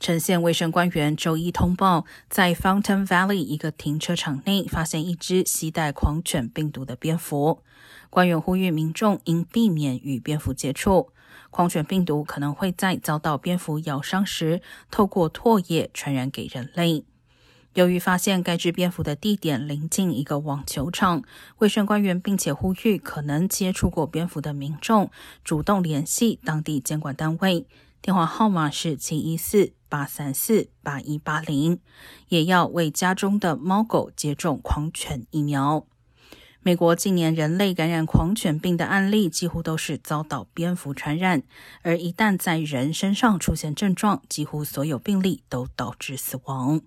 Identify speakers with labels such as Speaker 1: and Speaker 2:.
Speaker 1: 城县卫生官员周一通报，在 Fountain Valley 一个停车场内发现一只携带狂犬病毒的蝙蝠。官员呼吁民众应避免与蝙蝠接触。狂犬病毒可能会在遭到蝙蝠咬伤时，透过唾液传染给人类。由于发现该只蝙蝠的地点临近一个网球场，卫生官员并且呼吁可能接触过蝙蝠的民众主动联系当地监管单位。电话号码是七一四八三四八一八零，也要为家中的猫狗接种狂犬疫苗。美国近年人类感染狂犬病的案例几乎都是遭到蝙蝠传染，而一旦在人身上出现症状，几乎所有病例都导致死亡。